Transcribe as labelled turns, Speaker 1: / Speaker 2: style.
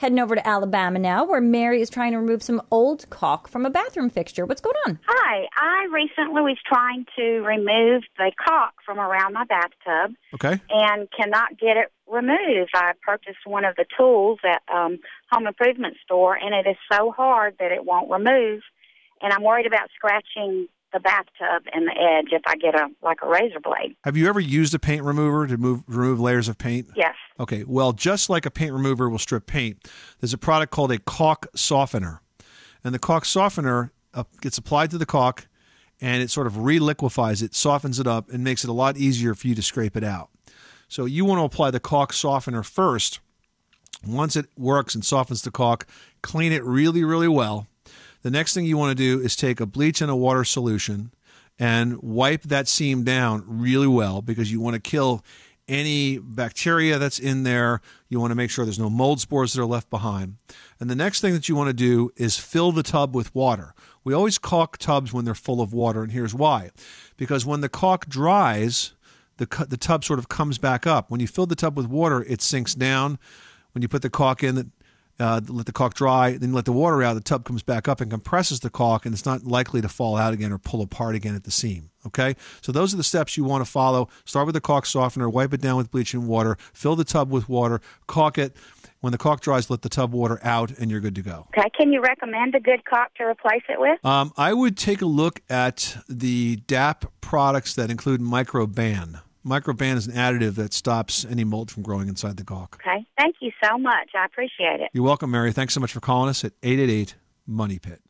Speaker 1: Heading over to Alabama now, where Mary is trying to remove some old caulk from a bathroom fixture. What's going on?
Speaker 2: Hi, I recently was trying to remove the caulk from around my bathtub
Speaker 3: Okay.
Speaker 2: and cannot get it removed. I purchased one of the tools at um, home improvement store, and it is so hard that it won't remove. And I'm worried about scratching the bathtub and the edge if I get a like a razor blade.
Speaker 3: Have you ever used a paint remover to move remove layers of paint?
Speaker 2: Yes.
Speaker 3: Okay. Well, just like a paint remover will strip paint, there's a product called a caulk softener, and the caulk softener uh, gets applied to the caulk, and it sort of reliquefies it, softens it up, and makes it a lot easier for you to scrape it out. So you want to apply the caulk softener first. Once it works and softens the caulk, clean it really, really well. The next thing you want to do is take a bleach and a water solution and wipe that seam down really well because you want to kill any bacteria that's in there. You want to make sure there's no mold spores that are left behind. And the next thing that you want to do is fill the tub with water. We always caulk tubs when they're full of water, and here's why. Because when the caulk dries, the, the tub sort of comes back up. When you fill the tub with water, it sinks down. When you put the caulk in, uh, let the caulk dry, then let the water out, the tub comes back up and compresses the caulk, and it's not likely to fall out again or pull apart again at the seam. Okay? So those are the steps you want to follow. Start with the caulk softener, wipe it down with bleach and water, fill the tub with water, caulk it. When the caulk dries, let the tub water out, and you're good to go.
Speaker 2: Okay. Can you recommend a good caulk to replace it with?
Speaker 3: Um, I would take a look at the DAP products that include Microban. Microban is an additive that stops any mold from growing inside the caulk.
Speaker 2: Okay. Thank you so much. I appreciate it.
Speaker 3: You're welcome, Mary. Thanks so much for calling us at 888 Money Pit.